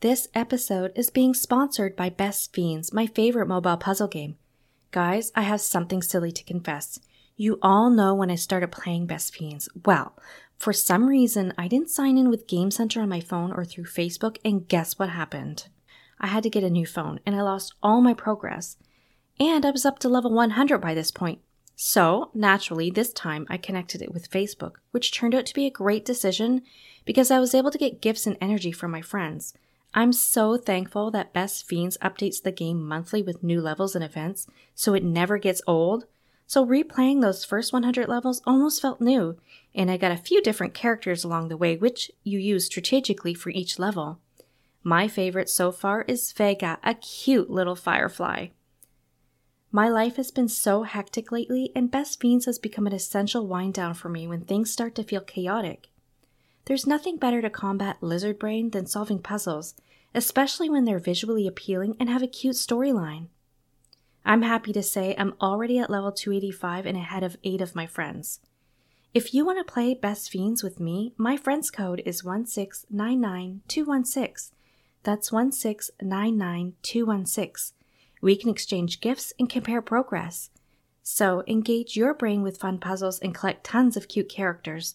This episode is being sponsored by Best Fiends, my favorite mobile puzzle game. Guys, I have something silly to confess. You all know when I started playing Best Fiends. Well, for some reason, I didn't sign in with Game Center on my phone or through Facebook, and guess what happened? I had to get a new phone, and I lost all my progress. And I was up to level 100 by this point. So, naturally, this time I connected it with Facebook, which turned out to be a great decision because I was able to get gifts and energy from my friends. I'm so thankful that Best Fiends updates the game monthly with new levels and events, so it never gets old. So replaying those first 100 levels almost felt new, and I got a few different characters along the way, which you use strategically for each level. My favorite so far is Vega, a cute little firefly. My life has been so hectic lately, and Best Fiends has become an essential wind down for me when things start to feel chaotic. There's nothing better to combat lizard brain than solving puzzles, especially when they're visually appealing and have a cute storyline. I'm happy to say I'm already at level 285 and ahead of 8 of my friends. If you want to play Best Fiends with me, my friends code is 1699216. That's 1699216. We can exchange gifts and compare progress. So engage your brain with fun puzzles and collect tons of cute characters.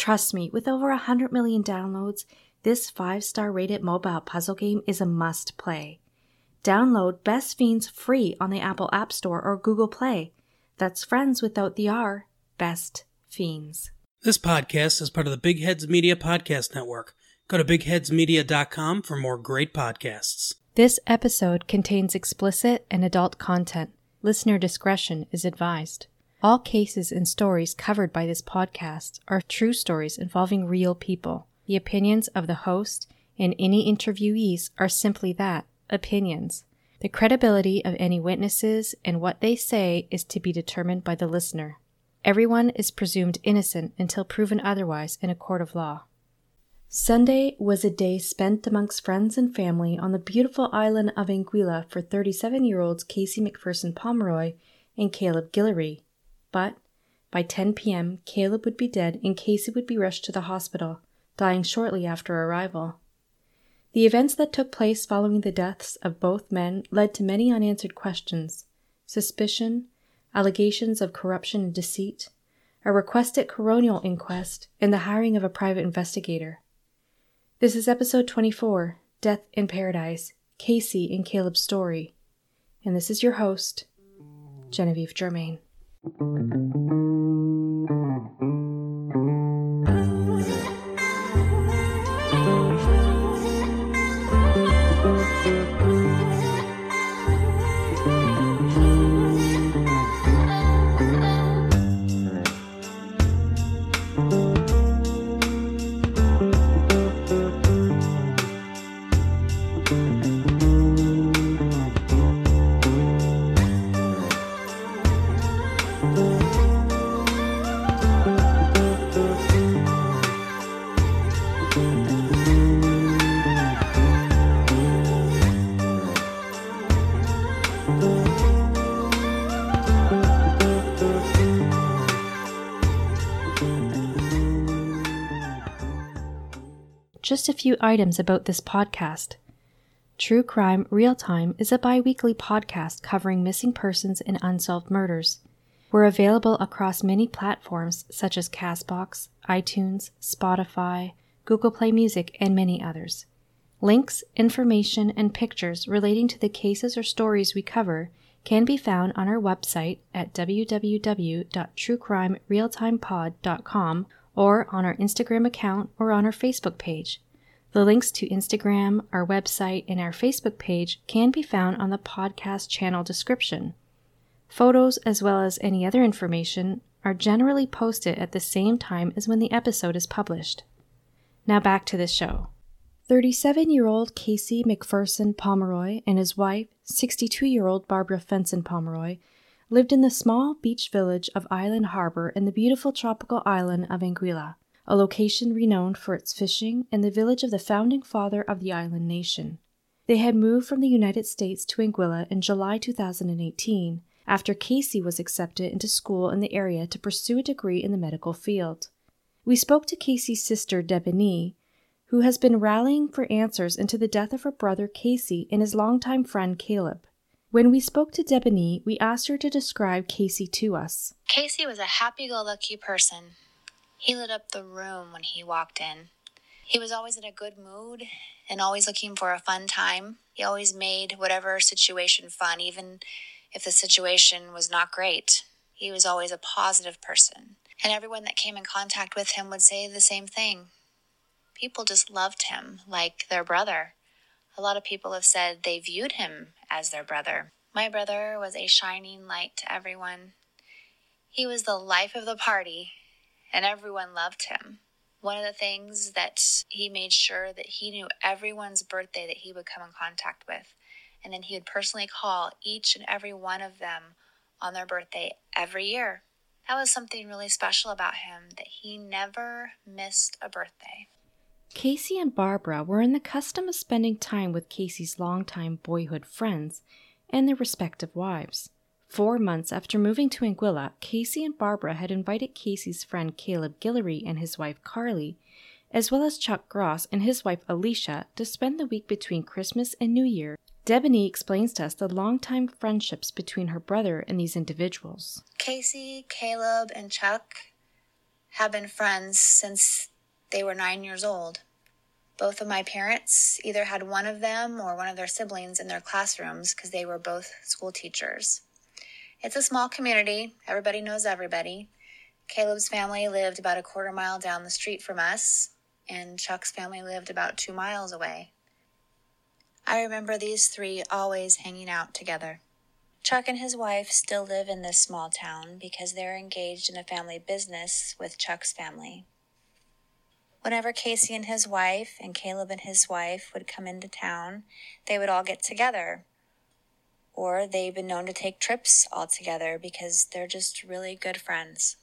Trust me, with over 100 million downloads, this 5 star rated mobile puzzle game is a must play. Download Best Fiends free on the Apple App Store or Google Play. That's friends without the R, Best Fiends. This podcast is part of the Big Heads Media Podcast Network. Go to bigheadsmedia.com for more great podcasts. This episode contains explicit and adult content. Listener discretion is advised. All cases and stories covered by this podcast are true stories involving real people. The opinions of the host and any interviewees are simply that opinions. The credibility of any witnesses and what they say is to be determined by the listener. Everyone is presumed innocent until proven otherwise in a court of law. Sunday was a day spent amongst friends and family on the beautiful island of Anguilla for 37 year olds Casey MacPherson Pomeroy and Caleb Guillory. But by 10 p.m., Caleb would be dead and Casey would be rushed to the hospital, dying shortly after arrival. The events that took place following the deaths of both men led to many unanswered questions suspicion, allegations of corruption and deceit, a requested coronial inquest, and the hiring of a private investigator. This is episode 24 Death in Paradise Casey and Caleb's Story. And this is your host, Genevieve Germain. Thank you. Just a few items about this podcast. True Crime Real Time is a bi weekly podcast covering missing persons and unsolved murders. We're available across many platforms such as Castbox, iTunes, Spotify, Google Play Music, and many others. Links, information, and pictures relating to the cases or stories we cover can be found on our website at www.truecrimerealtimepod.com or on our Instagram account or on our Facebook page. The links to Instagram, our website, and our Facebook page can be found on the podcast channel description. Photos, as well as any other information, are generally posted at the same time as when the episode is published. Now back to the show. 37 year old Casey MacPherson Pomeroy and his wife, 62 year old Barbara Fenson Pomeroy, lived in the small beach village of Island Harbor in the beautiful tropical island of Anguilla, a location renowned for its fishing and the village of the founding father of the island nation. They had moved from the United States to Anguilla in July 2018 after Casey was accepted into school in the area to pursue a degree in the medical field. We spoke to Casey's sister, Debony, who has been rallying for answers into the death of her brother Casey and his longtime friend Caleb. When we spoke to Debony, we asked her to describe Casey to us. Casey was a happy go lucky person. He lit up the room when he walked in. He was always in a good mood and always looking for a fun time. He always made whatever situation fun, even if the situation was not great. He was always a positive person. And everyone that came in contact with him would say the same thing. People just loved him like their brother. A lot of people have said they viewed him as their brother. My brother was a shining light to everyone. He was the life of the party, and everyone loved him. One of the things that he made sure that he knew everyone's birthday that he would come in contact with, and then he would personally call each and every one of them on their birthday every year. That was something really special about him that he never missed a birthday. Casey and Barbara were in the custom of spending time with Casey's longtime boyhood friends and their respective wives. Four months after moving to Anguilla, Casey and Barbara had invited Casey's friend Caleb Guillory and his wife Carly, as well as Chuck Gross and his wife Alicia, to spend the week between Christmas and New Year. Debony explains to us the long-time friendships between her brother and these individuals. Casey, Caleb, and Chuck have been friends since they were nine years old. Both of my parents either had one of them or one of their siblings in their classrooms because they were both school teachers. It's a small community, everybody knows everybody. Caleb's family lived about a quarter mile down the street from us, and Chuck's family lived about two miles away. I remember these three always hanging out together. Chuck and his wife still live in this small town because they're engaged in a family business with Chuck's family. Whenever Casey and his wife and Caleb and his wife would come into town, they would all get together. Or they've been known to take trips all together because they're just really good friends.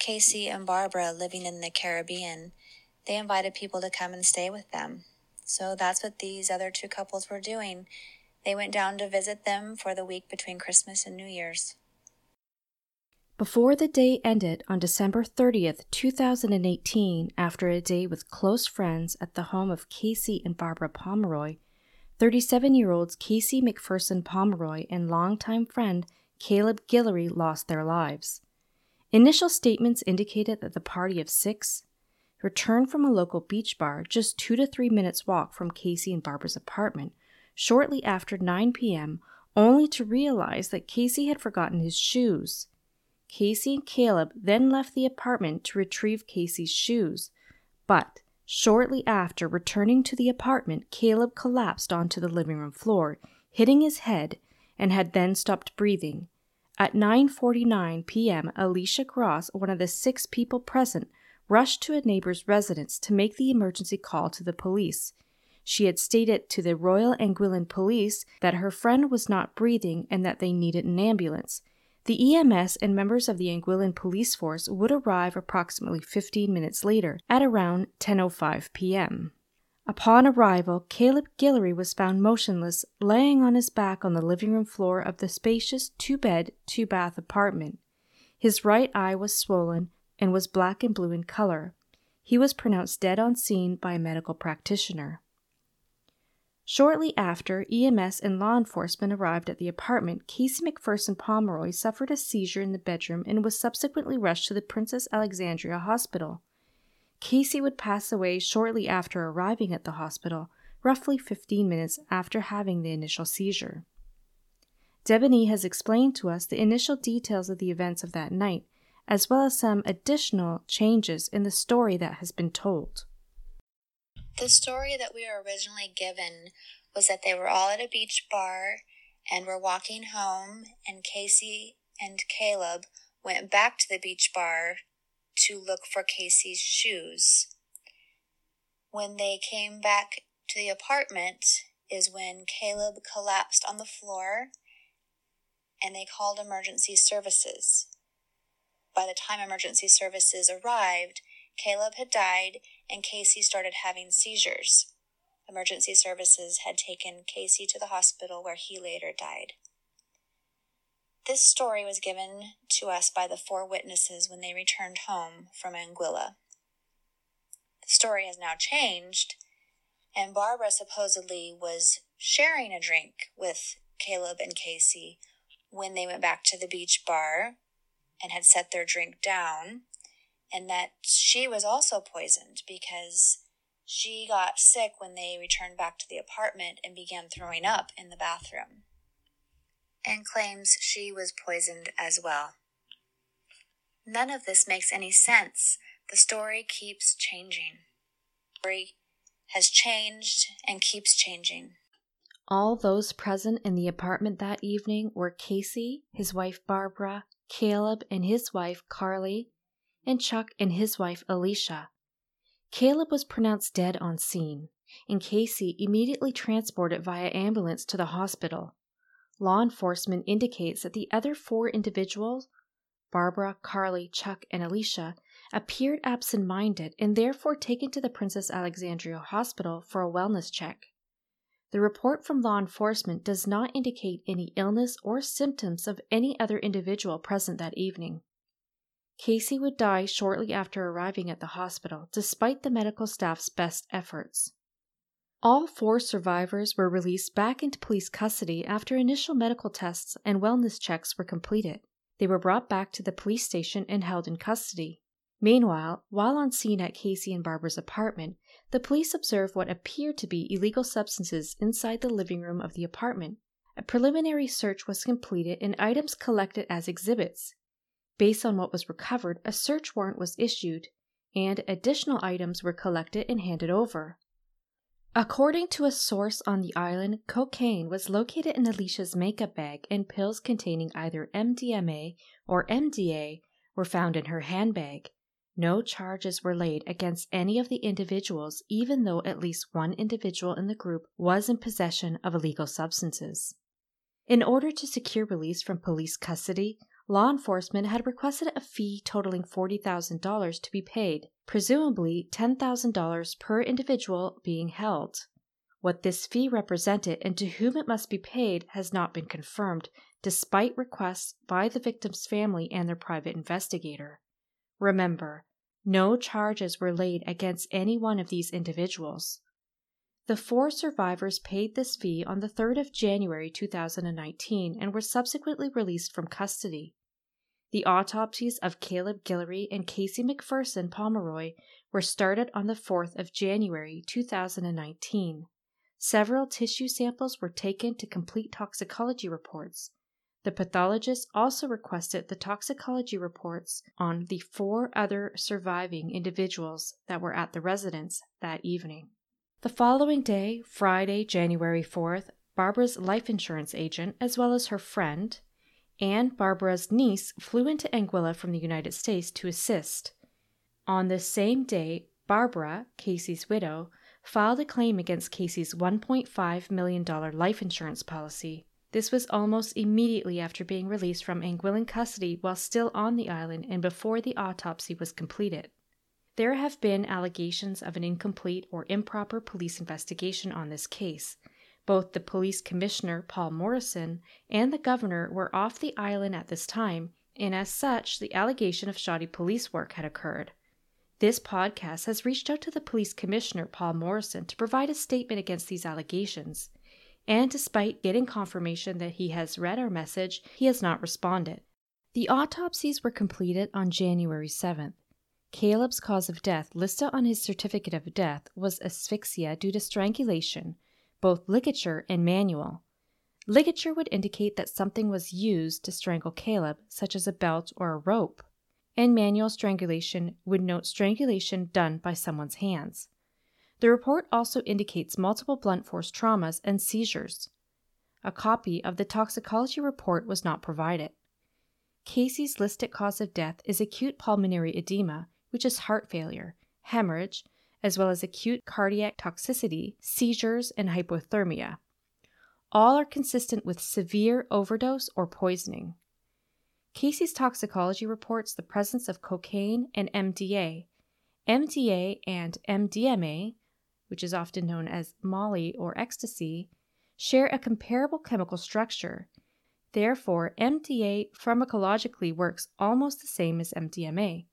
Casey and Barbara living in the Caribbean, they invited people to come and stay with them. So that's what these other two couples were doing. They went down to visit them for the week between Christmas and New Year's. Before the day ended on December 30th, 2018, after a day with close friends at the home of Casey and Barbara Pomeroy, 37 year olds Casey MacPherson Pomeroy and longtime friend Caleb Guillory lost their lives. Initial statements indicated that the party of six returned from a local beach bar just two to three minutes' walk from Casey and Barbara's apartment shortly after 9 p.m., only to realize that Casey had forgotten his shoes. Casey and Caleb then left the apartment to retrieve Casey's shoes, but shortly after returning to the apartment, Caleb collapsed onto the living room floor, hitting his head, and had then stopped breathing. At 9:49 p.m., Alicia Gross, one of the 6 people present, rushed to a neighbor's residence to make the emergency call to the police. She had stated to the Royal Anguillan Police that her friend was not breathing and that they needed an ambulance. The EMS and members of the Anguillan police force would arrive approximately 15 minutes later at around 10:05 p.m. Upon arrival, Caleb Guillory was found motionless, laying on his back on the living room floor of the spacious two-bed, two-bath apartment. His right eye was swollen and was black and blue in color. He was pronounced dead on scene by a medical practitioner. Shortly after EMS and law enforcement arrived at the apartment, Casey MacPherson Pomeroy suffered a seizure in the bedroom and was subsequently rushed to the Princess Alexandria Hospital. Casey would pass away shortly after arriving at the hospital, roughly 15 minutes after having the initial seizure. Debony has explained to us the initial details of the events of that night, as well as some additional changes in the story that has been told. The story that we were originally given was that they were all at a beach bar and were walking home, and Casey and Caleb went back to the beach bar to look for Casey's shoes. When they came back to the apartment, is when Caleb collapsed on the floor and they called emergency services. By the time emergency services arrived, Caleb had died and Casey started having seizures. Emergency services had taken Casey to the hospital where he later died. This story was given to us by the four witnesses when they returned home from Anguilla. The story has now changed, and Barbara supposedly was sharing a drink with Caleb and Casey when they went back to the beach bar and had set their drink down, and that she was also poisoned because she got sick when they returned back to the apartment and began throwing up in the bathroom, and claims she was poisoned as well. None of this makes any sense. The story keeps changing. The story has changed and keeps changing. All those present in the apartment that evening were Casey, his wife Barbara, Caleb and his wife Carly, and Chuck and his wife Alicia. Caleb was pronounced dead on scene, and Casey immediately transported via ambulance to the hospital. Law enforcement indicates that the other four individuals, Barbara, Carly, Chuck, and Alicia, appeared absent minded and therefore taken to the Princess Alexandria Hospital for a wellness check. The report from law enforcement does not indicate any illness or symptoms of any other individual present that evening. Casey would die shortly after arriving at the hospital, despite the medical staff's best efforts. All four survivors were released back into police custody after initial medical tests and wellness checks were completed. They were brought back to the police station and held in custody. Meanwhile, while on scene at Casey and Barbara's apartment, the police observed what appeared to be illegal substances inside the living room of the apartment. A preliminary search was completed and items collected as exhibits. Based on what was recovered, a search warrant was issued, and additional items were collected and handed over. According to a source on the island, cocaine was located in Alicia's makeup bag, and pills containing either MDMA or MDA were found in her handbag. No charges were laid against any of the individuals, even though at least one individual in the group was in possession of illegal substances. In order to secure release from police custody, law enforcement had requested a fee totaling $40,000 to be paid, presumably $10,000 per individual being held. What this fee represented and to whom it must be paid has not been confirmed, despite requests by the victim's family and their private investigator. Remember, no charges were laid against any one of these individuals. The four survivors paid this fee on the 3rd of January 2019 and were subsequently released from custody. The autopsies of Caleb Guillory and Casey MacPherson Pomeroy were started on the 4th of January 2019. Several tissue samples were taken to complete toxicology reports, the pathologist also requested the toxicology reports on the four other surviving individuals that were at the residence that evening. The following day, Friday, January 4th, Barbara's life insurance agent, as well as her friend, and Barbara's niece flew into Anguilla from the United States to assist. On this same day, Barbara, Casey's widow, filed a claim against Casey's $1.5 million life insurance policy. This was almost immediately after being released from Anguillan custody while still on the island and before the autopsy was completed. There have been allegations of an incomplete or improper police investigation on this case. Both the police commissioner, Paul Morrison, and the governor were off the island at this time, and as such, the allegation of shoddy police work had occurred. This podcast has reached out to the police commissioner, Paul Morrison, to provide a statement against these allegations and despite getting confirmation that he has read our message, he has not responded. The autopsies were completed on January 7th. Caleb's cause of death listed on his certificate of death was asphyxia due to strangulation, both ligature and manual. Ligature would indicate that something was used to strangle Caleb, such as a belt or a rope, and manual strangulation would note strangulation done by someone's hands. The report also indicates multiple blunt force traumas and seizures. A copy of the toxicology report was not provided. Casey's listed cause of death is acute pulmonary edema, which is heart failure, hemorrhage, as well as acute cardiac toxicity, seizures, and hypothermia. All are consistent with severe overdose or poisoning. Casey's toxicology reports the presence of cocaine and MDA. MDA and MDMA which is often known as Molly or ecstasy, share a comparable chemical structure. Therefore, MDA pharmacologically works almost the same as MDMA.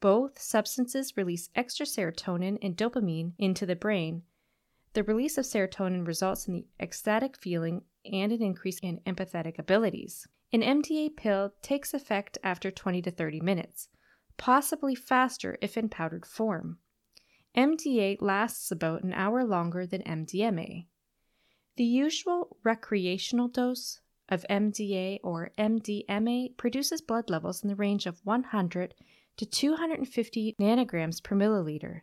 Both substances release extra serotonin and dopamine into the brain. The release of serotonin results in the ecstatic feeling and an increase in empathetic abilities. An MDA pill takes effect after 20 to 30 minutes, possibly faster if in powdered form. MDA lasts about an hour longer than MDMA. The usual recreational dose of MDA or MDMA produces blood levels in the range of 100 to 250 nanograms per milliliter.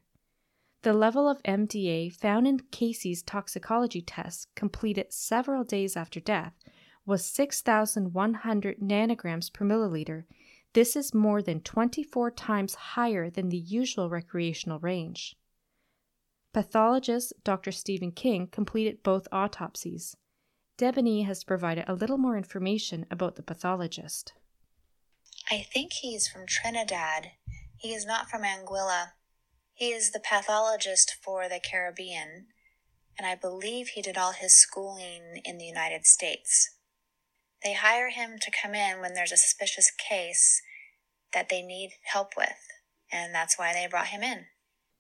The level of MDA found in Casey's toxicology tests completed several days after death was 6,100 nanograms per milliliter. This is more than 24 times higher than the usual recreational range. Pathologist Dr. Stephen King completed both autopsies. Debony has provided a little more information about the pathologist. I think he's from Trinidad. He is not from Anguilla. He is the pathologist for the Caribbean, and I believe he did all his schooling in the United States. They hire him to come in when there's a suspicious case that they need help with, and that's why they brought him in.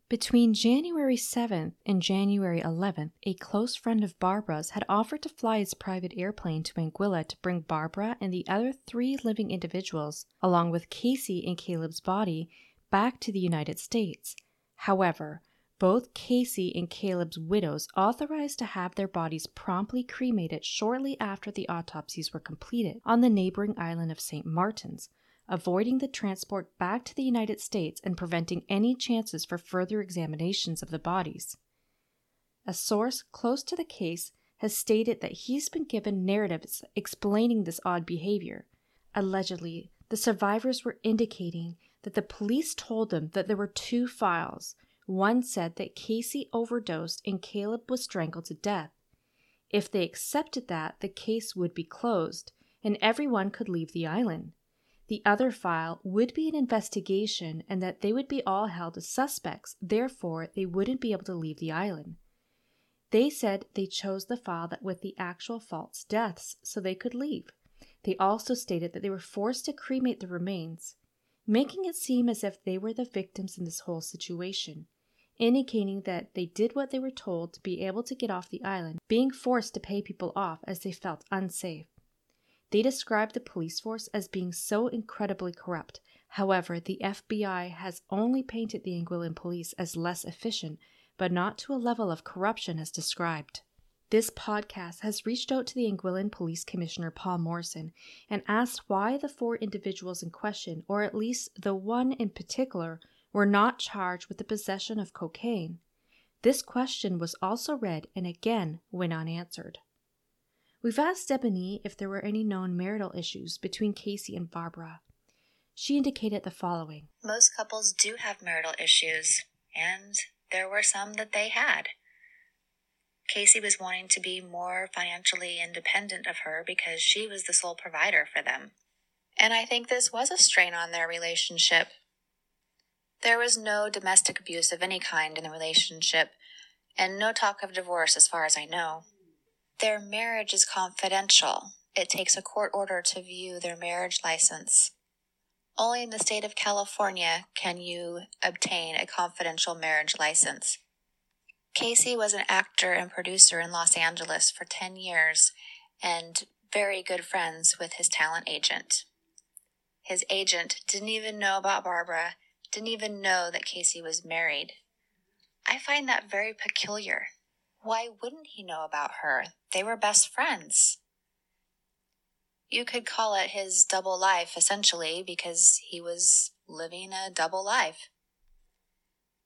Between January 7th and January 11th, a close friend of Barbara's had offered to fly his private airplane to Anguilla to bring Barbara and the other three living individuals, along with Casey and Caleb's body, back to the United States. However, both Casey and Caleb's widows authorized to have their bodies promptly cremated shortly after the autopsies were completed on the neighboring island of St. Martin's, avoiding the transport back to the United States and preventing any chances for further examinations of the bodies. A source close to the case has stated that he's been given narratives explaining this odd behavior. Allegedly, the survivors were indicating that the police told them that there were two files. One said that Casey overdosed and Caleb was strangled to death. If they accepted that, the case would be closed and everyone could leave the island. The other file would be an investigation and that they would be all held as suspects, therefore, they wouldn't be able to leave the island. They said they chose the file that with the actual false deaths so they could leave. They also stated that they were forced to cremate the remains, making it seem as if they were the victims in this whole situation, indicating that they did what they were told to be able to get off the island, being forced to pay people off as they felt unsafe. They described the police force as being so incredibly corrupt. However, the FBI has only painted the Anguillan police as less efficient, but not to a level of corruption as described. This podcast has reached out to the Anguillan Police Commissioner Paul Morrison and asked why the four individuals in question, or at least the one in particular, were not charged with the possession of cocaine. This question was also read and again went unanswered. We've asked Debony if there were any known marital issues between Casey and Barbara. She indicated the following Most couples do have marital issues, and there were some that they had. Casey was wanting to be more financially independent of her because she was the sole provider for them. And I think this was a strain on their relationship. There was no domestic abuse of any kind in the relationship, and no talk of divorce as far as I know. Their marriage is confidential. It takes a court order to view their marriage license. Only in the state of California can you obtain a confidential marriage license. Casey was an actor and producer in Los Angeles for 10 years and very good friends with his talent agent. His agent didn't even know about Barbara, didn't even know that Casey was married. I find that very peculiar. Why wouldn't he know about her? They were best friends. You could call it his double life, essentially, because he was living a double life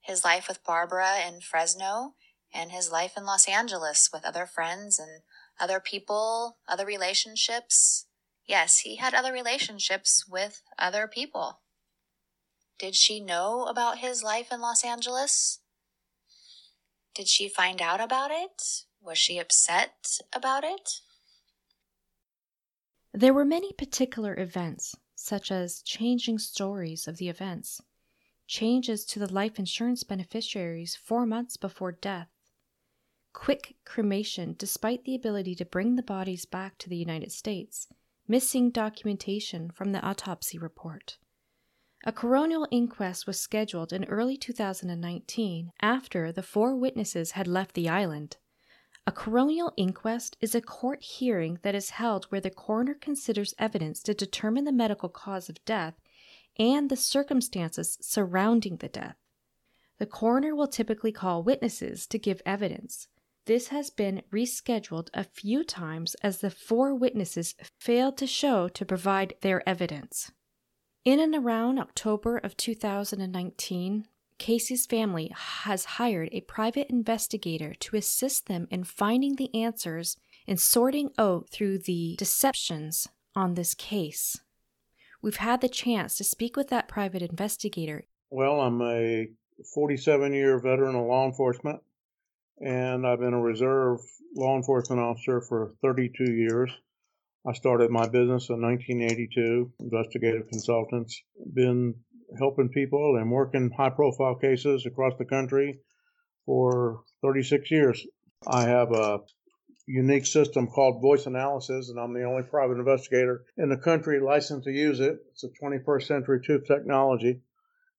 his life with Barbara in Fresno, and his life in Los Angeles with other friends and other people, other relationships. Yes, he had other relationships with other people. Did she know about his life in Los Angeles? Did she find out about it? Was she upset about it? There were many particular events, such as changing stories of the events, changes to the life insurance beneficiaries four months before death, quick cremation despite the ability to bring the bodies back to the United States, missing documentation from the autopsy report. A coronial inquest was scheduled in early 2019 after the four witnesses had left the island. A coronial inquest is a court hearing that is held where the coroner considers evidence to determine the medical cause of death and the circumstances surrounding the death. The coroner will typically call witnesses to give evidence. This has been rescheduled a few times as the four witnesses failed to show to provide their evidence. In and around October of 2019, Casey's family has hired a private investigator to assist them in finding the answers and sorting out through the deceptions on this case. We've had the chance to speak with that private investigator. Well, I'm a 47 year veteran of law enforcement, and I've been a reserve law enforcement officer for 32 years. I started my business in 1982, investigative consultants. Been helping people and working high profile cases across the country for 36 years. I have a unique system called voice analysis, and I'm the only private investigator in the country licensed to use it. It's a 21st century tube technology,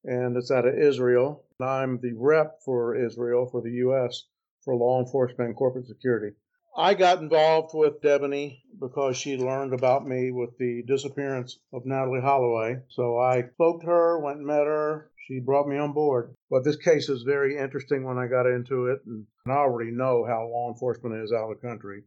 and it's out of Israel. I'm the rep for Israel for the U.S. for law enforcement and corporate security. I got involved with Debony because she learned about me with the disappearance of Natalee Holloway. So I spoke to her, went and met her. She brought me on board. But this case is very interesting when I got into it, and I already know how law enforcement is out of the country.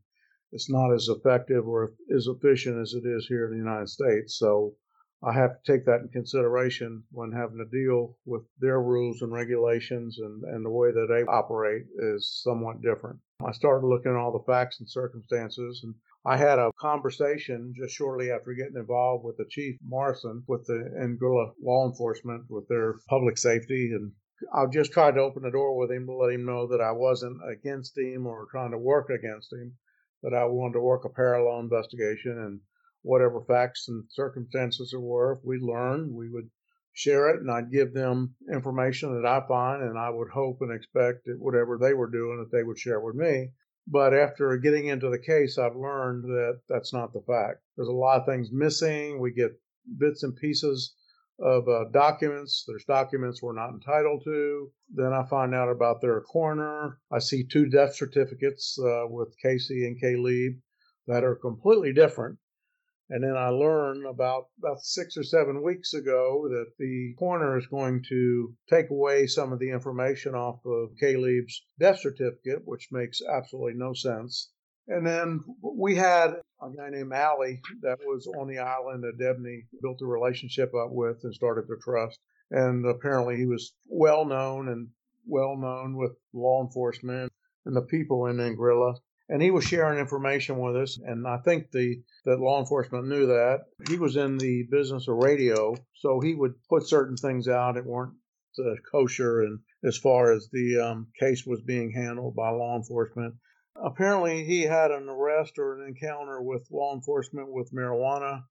It's not as effective or as efficient as it is here in the United States. So I have to take that in consideration when having to deal with their rules and regulations and, and the way that they operate is somewhat different. I started looking at all the facts and circumstances and I had a conversation just shortly after getting involved with the chief Morrison with the Anguilla law enforcement with their public safety and I just tried to open the door with him to let him know that I wasn't against him or trying to work against him, that I wanted to work a parallel investigation and whatever facts and circumstances there were. If we learned, we would share it, and I'd give them information that I find, and I would hope and expect that whatever they were doing, that they would share with me. But after getting into the case, I've learned that that's not the fact. There's a lot of things missing. We get bits and pieces of uh, documents. There's documents we're not entitled to. Then I find out about their coroner. I see two death certificates uh, with Casey and Caleb that are completely different. And then I learned about, about six or seven weeks ago that the coroner is going to take away some of the information off of Caleb's death certificate, which makes absolutely no sense. And then we had a guy named Allie that was on the island that Debony built a relationship up with and started to trust. And apparently he was well known and well known with law enforcement and the people in Anguilla and he was sharing information with us and i think the that law enforcement knew that. He was in the business of radio so he would put certain things out that weren't uh, kosher and as far as the um, case was being handled by law enforcement. Apparently he had an arrest or an encounter with law enforcement with marijuana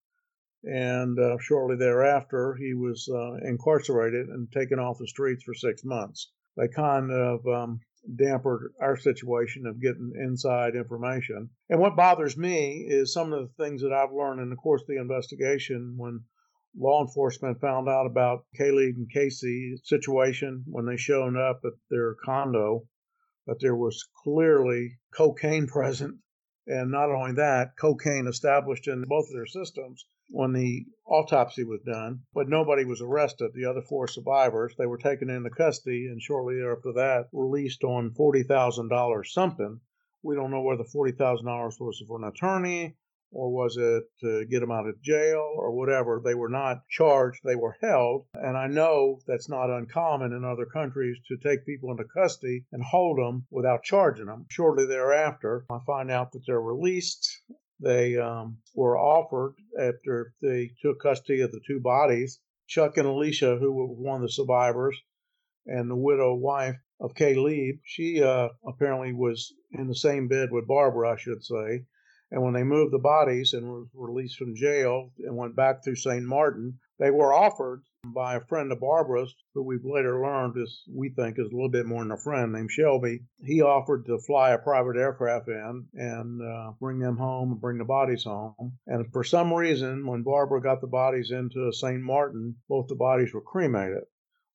and uh, shortly thereafter he was uh, incarcerated and taken off the streets for six months. They kind of um, dampered our situation of getting inside information. And what bothers me is some of the things that I've learned in the course of the investigation when law enforcement found out about Caleb and Casey's situation when they showed up at their condo, that there was clearly cocaine present. And not only that, cocaine established in both of their systems when the autopsy was done, but nobody was arrested. The other four survivors, they were taken into custody and shortly after that released on $40,000 something. We don't know whether $40,000 was for an attorney or was it to get them out of jail or whatever. They were not charged, they were held. And I know that's not uncommon in other countries to take people into custody and hold them without charging them. Shortly thereafter, I find out that they're released they um, were offered after they took custody of the two bodies. Chuck and Alicia, who were one of the survivors, and the widow wife of Caleb, she uh, apparently was in the same bed with Barbara, I should say. And when they moved the bodies and were released from jail and went back through St. Martin, they were offered by a friend of Barbara's, who we've later learned is, we think, is a little bit more than a friend, named Shelby. He offered to fly a private aircraft in and uh, bring them home and bring the bodies home. And for some reason, when Barbara got the bodies into St. Martin, both the bodies were cremated.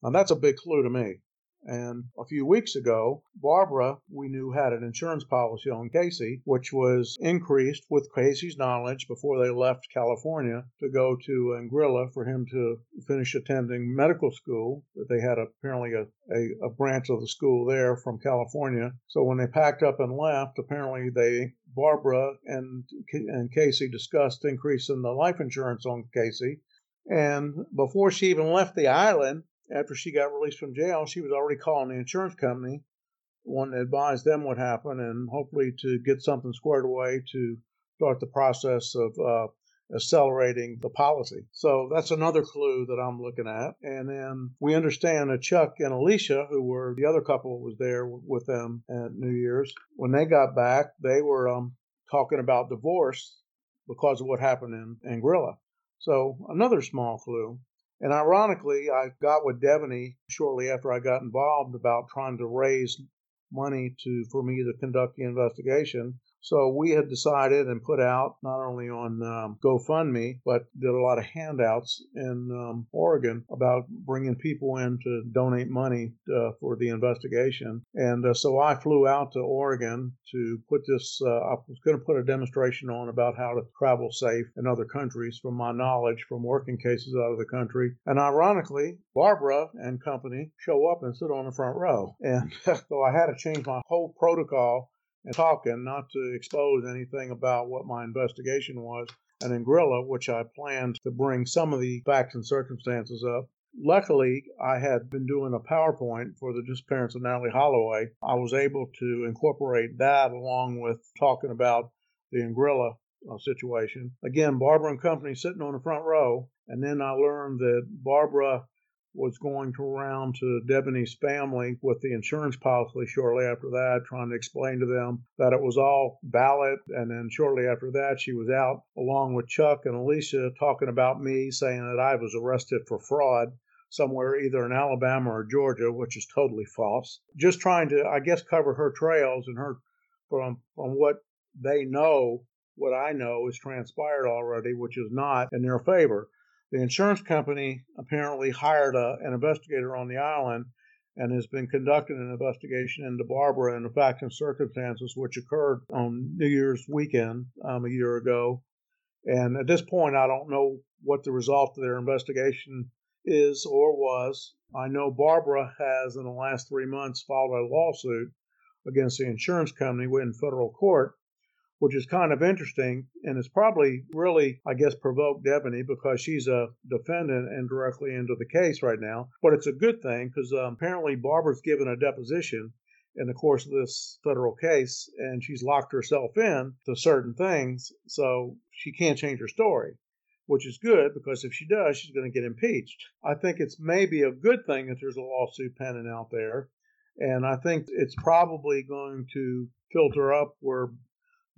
Now, that's a big clue to me. And a few weeks ago, Barbara, we knew, had an insurance policy on Casey, which was increased with Casey's knowledge before they left California to go to Anguilla for him to finish attending medical school. But They had apparently a, a, a branch of the school there from California. So when they packed up and left, apparently they Barbara and and Casey discussed increasing the life insurance on Casey. And before she even left the island, after she got released from jail, she was already calling the insurance company, wanting to advise them what happened and hopefully to get something squared away to start the process of uh, accelerating the policy. So that's another clue that I'm looking at. And then we understand that Chuck and Alicia, who were the other couple was there with them at New Year's, when they got back, they were um, talking about divorce because of what happened in Anguilla. So another small clue. And ironically, I got with Debony shortly after I got involved about trying to raise money to for me to conduct the investigation. So we had decided and put out not only on um, GoFundMe, but did a lot of handouts in um, Oregon about bringing people in to donate money uh, for the investigation. And uh, so I flew out to Oregon to put this, uh, I was going to put a demonstration on about how to travel safe in other countries from my knowledge from working cases out of the country. And ironically, Barbara and company show up and sit on the front row. And so I had to change my whole protocol and talking, not to expose anything about what my investigation was, and in Anguilla, which I planned to bring some of the facts and circumstances up. Luckily, I had been doing a PowerPoint for the disappearance of Natalee Holloway. I was able to incorporate that along with talking about the Anguilla uh, situation. Again, Barbara and company sitting on the front row, and then I learned that Barbara was going to around to Debony's family with the insurance policy shortly after that, trying to explain to them that it was all valid. And then shortly after that, she was out along with Chuck and Alicia talking about me, saying that I was arrested for fraud somewhere either in Alabama or Georgia, which is totally false. Just trying to, I guess, cover her trails and her from from what they know, what I know is transpired already, which is not in their favor. The insurance company apparently hired a, an investigator on the island and has been conducting an investigation into Barbara and the facts and circumstances which occurred on New Year's weekend um, a year ago. And at this point, I don't know what the result of their investigation is or was. I know Barbara has, in the last three months, filed a lawsuit against the insurance company in federal court which is kind of interesting. And it's probably really, I guess, provoked Debony because she's a defendant and directly into the case right now. But it's a good thing because um, apparently Barbara's given a deposition in the course of this federal case and she's locked herself in to certain things. So she can't change her story. Which is good because if she does, she's going to get impeached. I think it's maybe a good thing that there's a lawsuit pending out there. And I think it's probably going to filter up where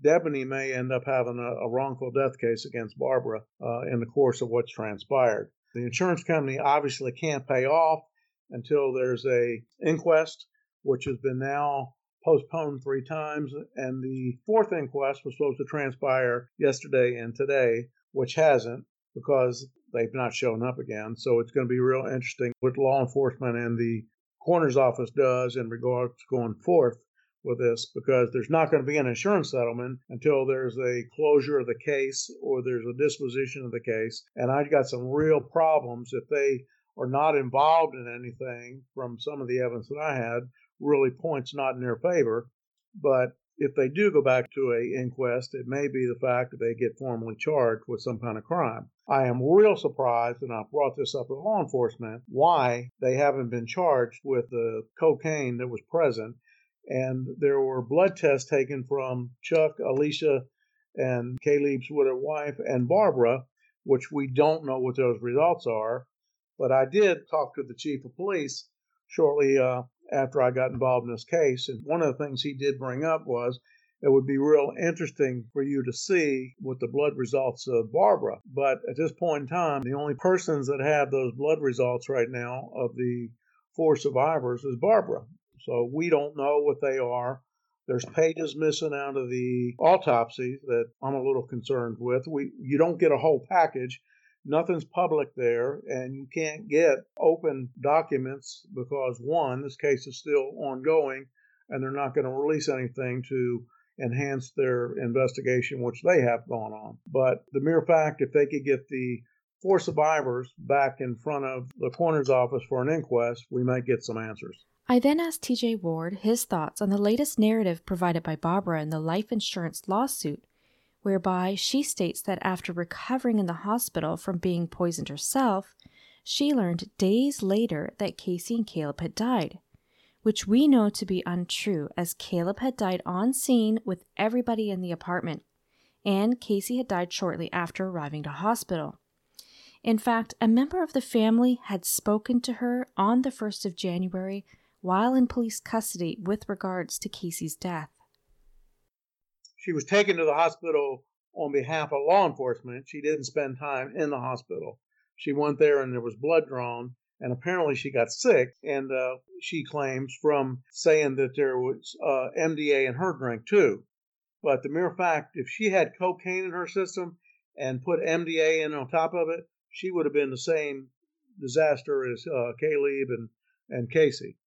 Debony may end up having a, a wrongful death case against Barbara uh, in the course of what's transpired. The insurance company obviously can't pay off until there's a inquest, which has been now postponed three times, and the fourth inquest was supposed to transpire yesterday and today, which hasn't because they've not shown up again. So it's going to be real interesting what law enforcement and the coroner's office does in regards going forth with this because there's not going to be an insurance settlement until there's a closure of the case or there's a disposition of the case. And I've got some real problems if they are not involved in anything from some of the evidence that I had really points not in their favor. But if they do go back to a inquest, it may be the fact that they get formally charged with some kind of crime. I am real surprised, and I've brought this up with law enforcement, why they haven't been charged with the cocaine that was present and there were blood tests taken from Chuck, Alicia, and Caleb's widow wife, and Barbara, which we don't know what those results are. But I did talk to the chief of police shortly uh, after I got involved in this case, and one of the things he did bring up was it would be real interesting for you to see what the blood results of Barbara. But at this point in time, the only persons that have those blood results right now of the four survivors is Barbara. So we don't know what they are. There's pages missing out of the autopsy that I'm a little concerned with. We you don't get a whole package. Nothing's public there, and you can't get open documents because one, this case is still ongoing, and they're not going to release anything to enhance their investigation, which they have gone on. But the mere fact, if they could get the four survivors back in front of the coroner's office for an inquest, we might get some answers. I then asked TJ Ward his thoughts on the latest narrative provided by Barbara in the life insurance lawsuit, whereby she states that after recovering in the hospital from being poisoned herself, she learned days later that Casey and Caleb had died which we know to be untrue, as Caleb had died on scene with everybody in the apartment, and Casey had died shortly after arriving to hospital. In fact, a member of the family had spoken to her on the 1st of January while in police custody with regards to Casey's death. She was taken to the hospital on behalf of law enforcement. She didn't spend time in the hospital. She went there and there was blood drawn and apparently she got sick and uh, she claims from saying that there was uh, mda in her drink too but the mere fact if she had cocaine in her system and put mda in on top of it she would have been the same disaster as uh, caleb and, and casey.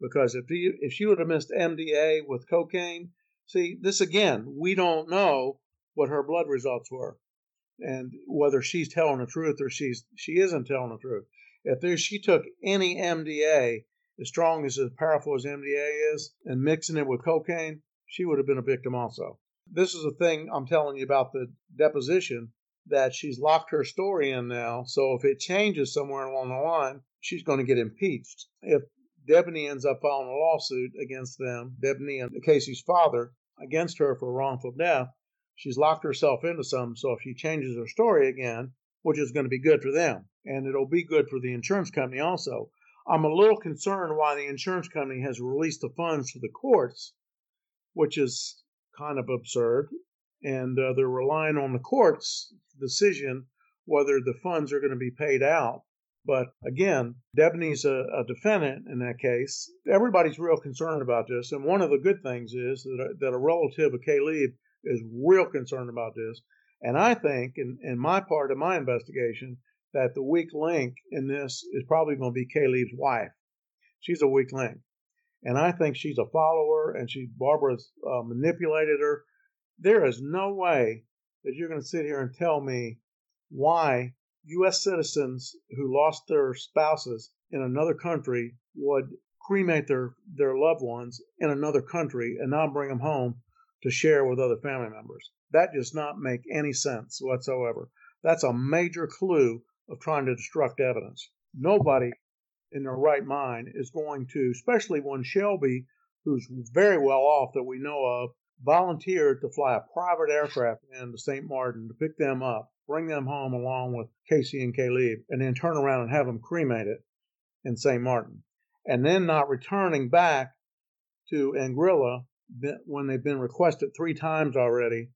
Because if, he, if she would have missed mda with cocaine see this again we don't know what her blood results were and whether she's telling the truth or she's she isn't telling the truth. If there, she took any MDA, as strong as as powerful as MDA is, and mixing it with cocaine, she would have been a victim also. This is the thing I'm telling you about the deposition that she's locked her story in now. So if it changes somewhere along the line, she's going to get impeached. If Debony ends up filing a lawsuit against them, Debony and Casey's father, against her for wrongful death, she's locked herself into some. So if she changes her story again, which is going to be good for them and it'll be good for the insurance company also. I'm a little concerned why the insurance company has released the funds to the courts, which is kind of absurd. And uh, they're relying on the court's decision whether the funds are going to be paid out. But again, Debony's a, a, defendant in that case. Everybody's real concerned about this. And one of the good things is that a, that a relative of Caleb is real concerned about this. And I think, in, in my part of my investigation, that the weak link in this is probably going to be Caleb's wife. She's a weak link. And I think she's a follower and she, Barbara's uh, manipulated her. There is no way that you're going to sit here and tell me why U.S. citizens who lost their spouses in another country would cremate their, their loved ones in another country and not bring them home to share with other family members. That does not make any sense whatsoever. That's a major clue of trying to destruct evidence. Nobody in their right mind is going to, especially when Shelby, who's very well off that we know of, volunteered to fly a private aircraft into St. Martin to pick them up, bring them home along with Casey and Caleb, and then turn around and have them cremated in St. Martin. And then not returning back to Anguilla when they've been requested three times already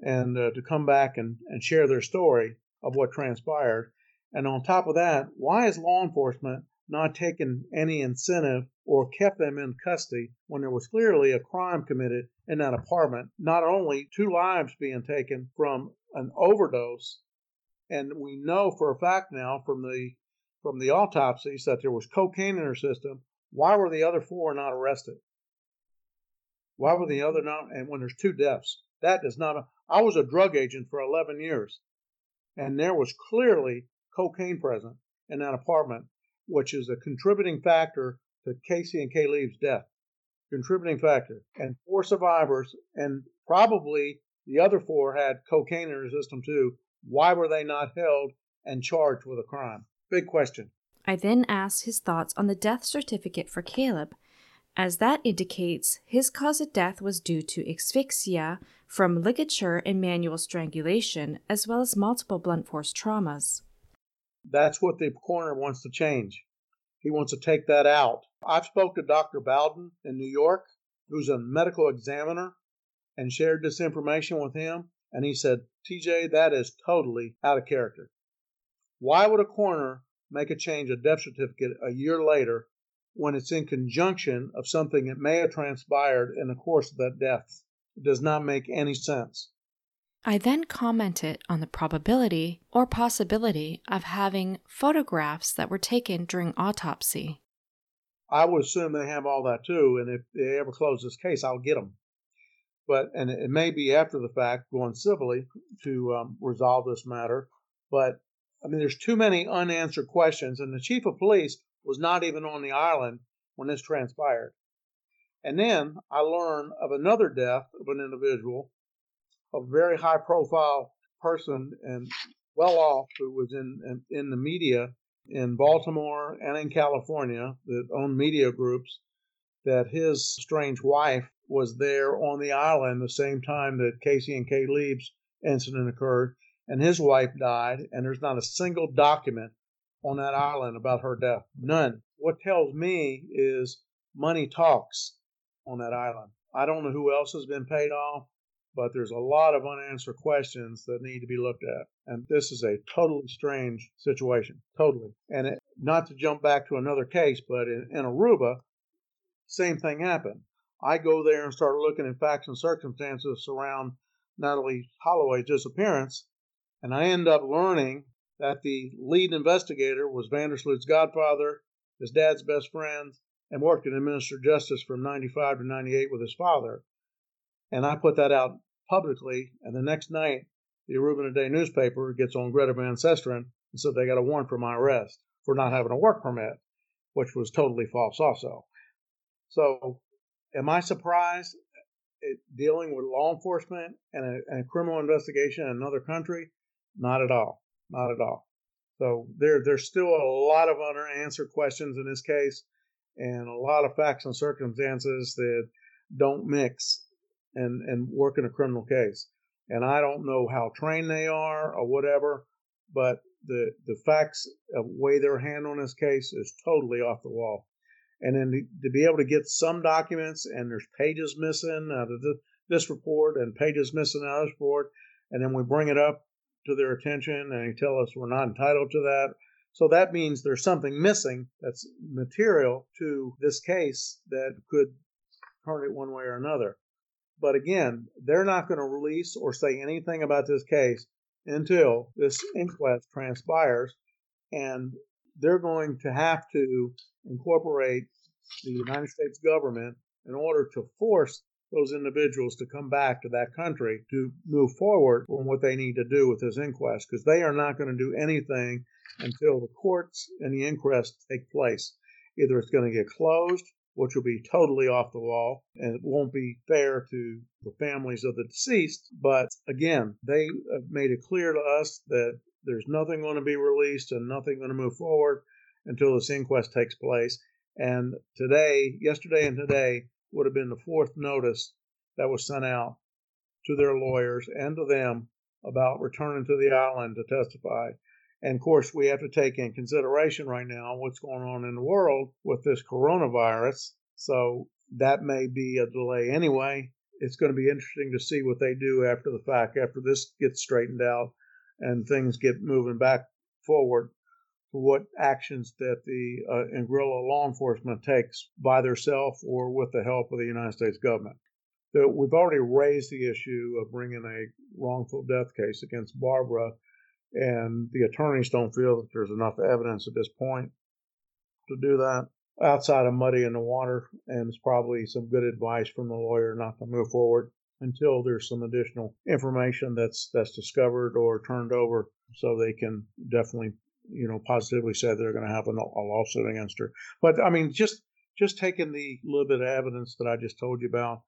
and uh, to come back and, and share their story of what transpired. And on top of that, why is law enforcement not taken any incentive or kept them in custody when there was clearly a crime committed in that apartment? Not only two lives being taken from an overdose, and we know for a fact now from the from the autopsies that there was cocaine in her system. Why were the other four not arrested? Why were the other not? And when there's two deaths, that does not. I was a drug agent for 11 years and there was clearly cocaine present in that apartment, which is a contributing factor to Casey and Caleb's death. Contributing factor. And four survivors, and probably the other four had cocaine in their system too. Why were they not held and charged with a crime? Big question. I then asked his thoughts on the death certificate for Caleb, as that indicates his cause of death was due to asphyxia from ligature and manual strangulation, as well as multiple blunt force traumas. That's what the coroner wants to change. He wants to take that out. I've spoke to Dr. Bowden in New York, who's a medical examiner, and shared this information with him, and he said, TJ, that is totally out of character. Why would a coroner make a change of death certificate a year later when it's in conjunction of something that may have transpired in the course of that death? It does not make any sense. I then commented on the probability or possibility of having photographs that were taken during autopsy. I would assume they have all that too, and if they ever close this case, I'll get them. But and it may be after the fact, going civilly to um, resolve this matter. But I mean, there's too many unanswered questions, and the chief of police was not even on the island when this transpired. And then I learned of another death of an individual a very high profile person and well off who was in, in, in the media in Baltimore and in California that owned media groups that his strange wife was there on the island the same time that Casey and Caleb's incident occurred, and his wife died, and there's not a single document on that island about her death. None. What tells me is money talks on that island. I don't know who else has been paid off but there's a lot of unanswered questions that need to be looked at. And this is a totally strange situation. Totally. And it, not to jump back to another case, but in, in Aruba, same thing happened. I go there and start looking at facts and circumstances around Natalee Holloway's disappearance, and I end up learning that the lead investigator was Vandersloot's godfather, his dad's best friend, and worked in administrative justice from 95 to 98 with his father. And I put that out publicly, and the next night, the Aruba Today newspaper gets on Greta Van Susteren and said they got a warrant for my arrest for not having a work permit, which was totally false also. So, am I surprised at dealing with law enforcement and a, and a criminal investigation in another country? Not at all. Not at all. So there, there's still a lot of unanswered questions in this case, and a lot of facts and circumstances that don't mix and and work in a criminal case. And I don't know how trained they are or whatever, but the the facts of way they're handling this case is totally off the wall. And then to, to be able to get some documents and there's pages missing out of the, this report and pages missing out of this report, and then we bring it up to their attention and they tell us we're not entitled to that. So that means there's something missing that's material to this case that could turn it one way or another. But again, they're not going to release or say anything about this case until this inquest transpires. And they're going to have to incorporate the United States government in order to force those individuals to come back to that country to move forward on what they need to do with this inquest because they are not going to do anything until the courts and the inquest take place. Either it's going to get closed which will be totally off the wall and it won't be fair to the families of the deceased. But again, they have made it clear to us that there's nothing going to be released and nothing going to move forward until this inquest takes place. And today, yesterday and today, would have been the fourth notice that was sent out to their lawyers and to them about returning to the island to testify. And of course, we have to take in consideration right now what's going on in the world with this coronavirus. So that may be a delay anyway. It's going to be interesting to see what they do after the fact, after this gets straightened out and things get moving back forward what actions that the uh, Anguilla law enforcement takes by themselves or with the help of the United States government. The, we've already raised the issue of bringing a wrongful death case against Barbara and the attorneys don't feel that there's enough evidence at this point to do that outside of muddying the water. And it's probably some good advice from the lawyer not to move forward until there's some additional information that's that's discovered or turned over, so they can definitely you know positively say they're going to have a, a lawsuit against her. But I mean, just just taking the little bit of evidence that I just told you about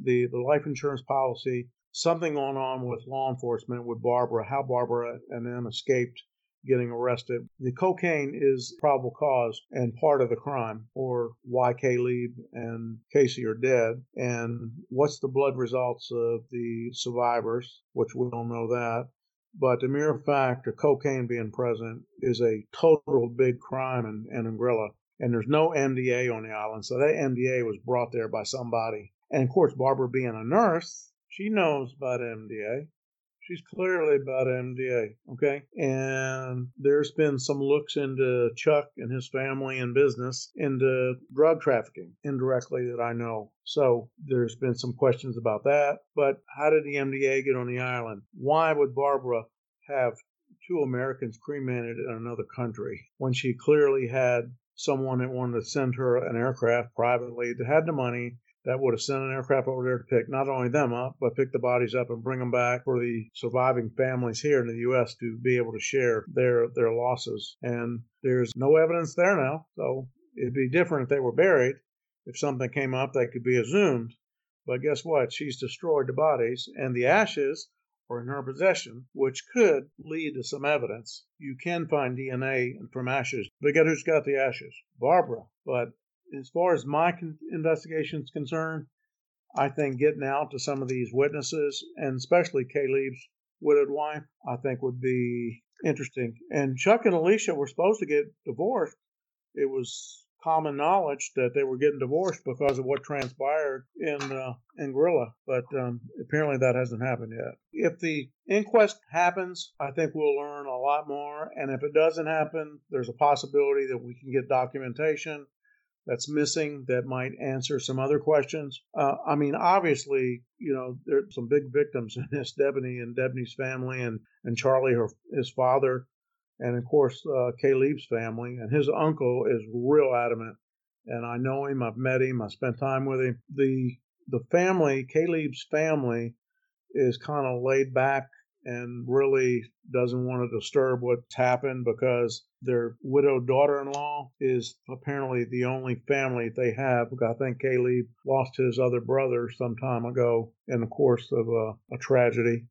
the the life insurance policy something going on with law enforcement with Barbara, how Barbara and them escaped getting arrested. The cocaine is probable cause and part of the crime, or why Caleb and Casey are dead, and what's the blood results of the survivors, which we don't know that. But the mere fact of cocaine being present is a total big crime in, in Anguilla. And there's no MDA on the island, so that MDA was brought there by somebody. And of course, Barbara being a nurse, She knows about MDA. She's clearly about MDA, okay? And there's been some looks into Chuck and his family and business into drug trafficking indirectly that I know. So there's been some questions about that. But how did the MDA get on the island? Why would Barbara have two Americans cremated in another country when she clearly had someone that wanted to send her an aircraft privately that had the money that would have sent an aircraft over there to pick not only them up, but pick the bodies up and bring them back for the surviving families here in the U.S. to be able to share their their losses. And there's no evidence there now, so it'd be different if they were buried. If something came up, that could be assumed. But guess what? She's destroyed the bodies, and the ashes are in her possession, which could lead to some evidence. You can find DNA from ashes. But guess who's got the ashes? Barbara. But as far as my con- investigation is concerned, I think getting out to some of these witnesses, and especially Caleb's widowed wife, I think would be interesting. And Chuck and Alicia were supposed to get divorced. It was common knowledge that they were getting divorced because of what transpired in uh, in Anguilla, but um, apparently that hasn't happened yet. If the inquest happens, I think we'll learn a lot more. And if it doesn't happen, there's a possibility that we can get documentation that's missing that might answer some other questions. Uh, I mean, obviously, you know, there's some big victims in this, Debony and Debony's family and, and Charlie, her, his father, and of course, uh, Caleb's family. And his uncle is real adamant. And I know him, I've met him, I spent time with him. The, the family, Caleb's family, is kind of laid back and really doesn't want to disturb what's happened because their widowed daughter in law is apparently the only family they have. I think Caleb lost his other brother some time ago in the course of a, a tragedy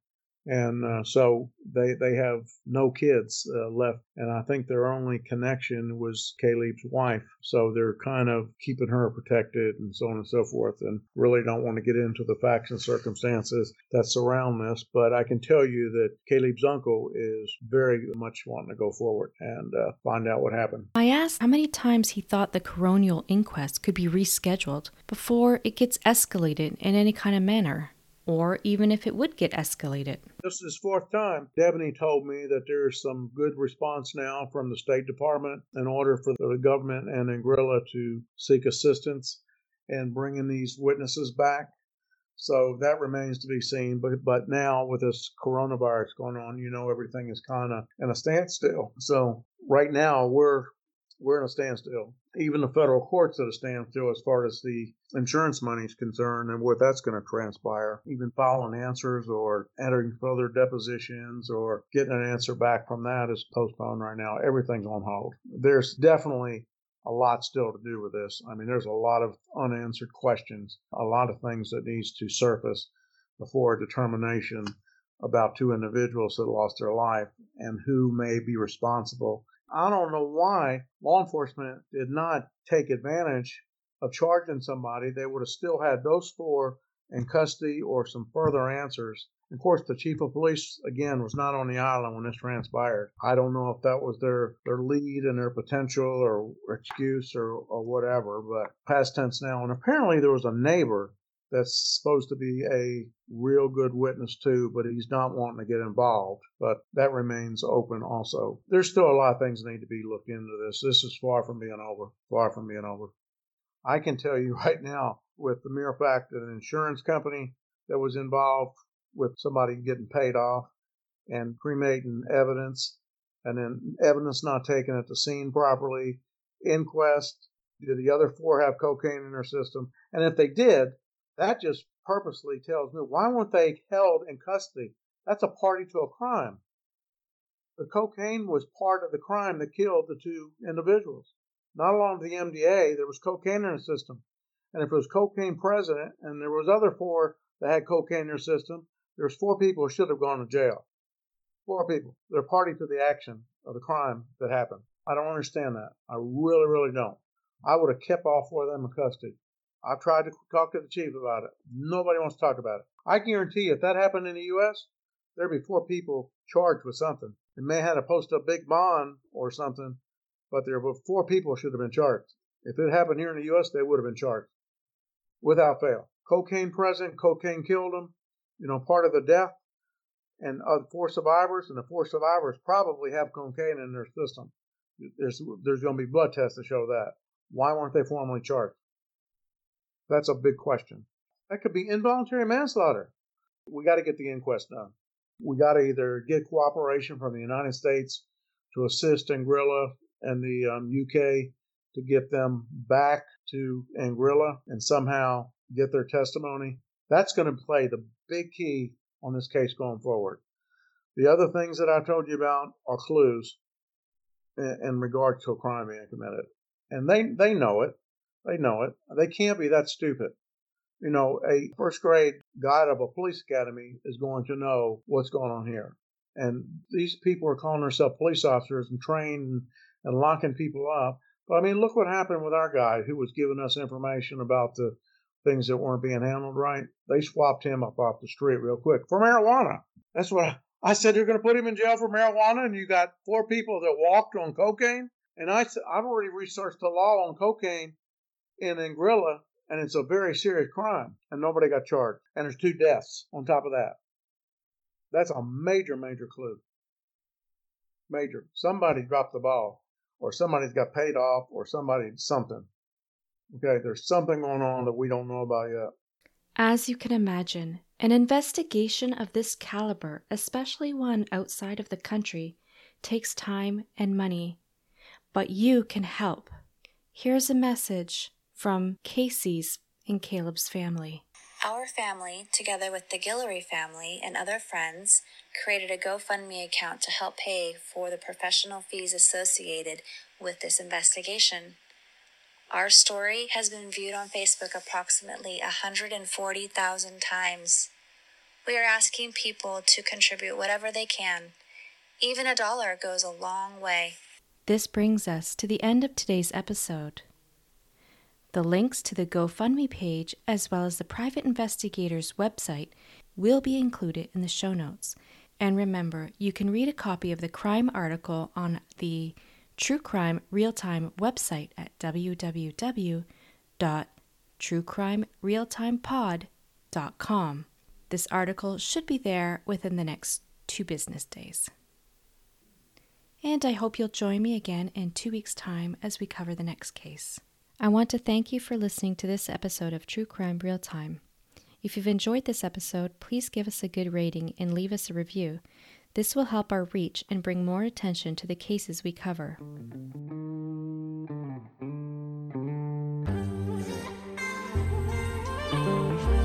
and uh, so they they have no kids uh, left. And i think their only connection was caleb's wife. So they're kind of keeping her protected and so on and so forth and really don't want to get into the facts and circumstances that surround this. But i can tell you that caleb's uncle is very much wanting to go forward and uh, find out what happened. I asked how many times he thought the coronial inquest could be rescheduled before it gets escalated in any kind of manner or even if it would get escalated. This is fourth time. Debony told me that there's some good response now from the State Department in order for the government and Anguilla to seek assistance and bring in bringing these witnesses back. So that remains to be seen. But but now with this coronavirus going on, you know everything is kind of in a standstill. So right now we're we're in a standstill. Even the federal courts at a standstill as far as the insurance money is concerned and what that's going to transpire. Even filing answers or entering further depositions or getting an answer back from that is postponed right now. Everything's on hold. There's definitely a lot still to do with this. I mean, there's a lot of unanswered questions, a lot of things that needs to surface before a determination about two individuals that lost their life and who may be responsible I don't know why law enforcement did not take advantage of charging somebody. They would have still had those four in custody or some further answers. Of course, the chief of police again was not on the island when this transpired. I don't know if that was their their lead and their potential or excuse or or whatever. But past tense now, and apparently there was a neighbor that's supposed to be a real good witness too, but he's not wanting to get involved. But that remains open also. There's still a lot of things that need to be looked into this. This is far from being over. Far from being over. I can tell you right now, with the mere fact that an insurance company that was involved with somebody getting paid off and cremating evidence, and then evidence not taken at the scene properly, inquest, did the other four have cocaine in their system? And if they did, that just purposely tells me why weren't they held in custody? That's a party to a crime. The cocaine was part of the crime that killed the two individuals. Not along the MDA, there was cocaine in the system. And if it was cocaine present and there was other four that had cocaine in their system, there's four people who should have gone to jail. Four people. They're party to the action of the crime that happened. I don't understand that. I really, really don't. I would have kept all four of them in custody. I've tried to talk to the chief about it. Nobody wants to talk about it. I guarantee if that happened in the U.S., there'd be four people charged with something. They may have had to post a big bond or something, but there were four people should have been charged. If it happened here in the U.S., they would have been charged without fail. Cocaine present, cocaine killed them. you know, part of the death and uh, four survivors, and the four survivors probably have cocaine in their system. There's there's going to be blood tests to show that. Why weren't they formally charged? That's a big question. That could be involuntary manslaughter. We got to get the inquest done. We got to either get cooperation from the United States to assist Anguilla and the um, UK to get them back to Anguilla and somehow get their testimony. That's going to play the big key on this case going forward. The other things that I told you about are clues in, in regard to a crime being committed. And they, they know it. They know it. They can't be that stupid. You know, a first grade guide of a police academy is going to know what's going on here. And these people are calling themselves police officers and trained and locking people up. But I mean, look what happened with our guy who was giving us information about the things that weren't being handled right. They swapped him up off the street real quick for marijuana. That's what I, I said. You're going to put him in jail for marijuana, and you got four people that walked on cocaine. And I, said I've already researched the law on cocaine in Anguilla, and it's a very serious crime, and nobody got charged. And there's two deaths on top of that. That's a major, major clue. Major. Somebody dropped the ball, or somebody's got paid off, or somebody something. Okay, there's something going on that we don't know about yet. As you can imagine, an investigation of this caliber, especially one outside of the country, takes time and money. But you can help. Here's a message from Casey's and Caleb's family. Our family, together with the Guillory family and other friends, created a GoFundMe account to help pay for the professional fees associated with this investigation. Our story has been viewed on Facebook approximately 140,000 times. We are asking people to contribute whatever they can. Even a dollar goes a long way. This brings us to the end of today's episode. The links to the GoFundMe page, as well as the private investigator's website, will be included in the show notes. And remember, you can read a copy of the crime article on the True Crime Real Time website at www.truecrimerealtimepod.com. This article should be there within the next two business days. And I hope you'll join me again in two weeks' time as we cover the next case. I want to thank you for listening to this episode of True Crime Real Time. If you've enjoyed this episode, please give us a good rating and leave us a review. This will help our reach and bring more attention to the cases we cover.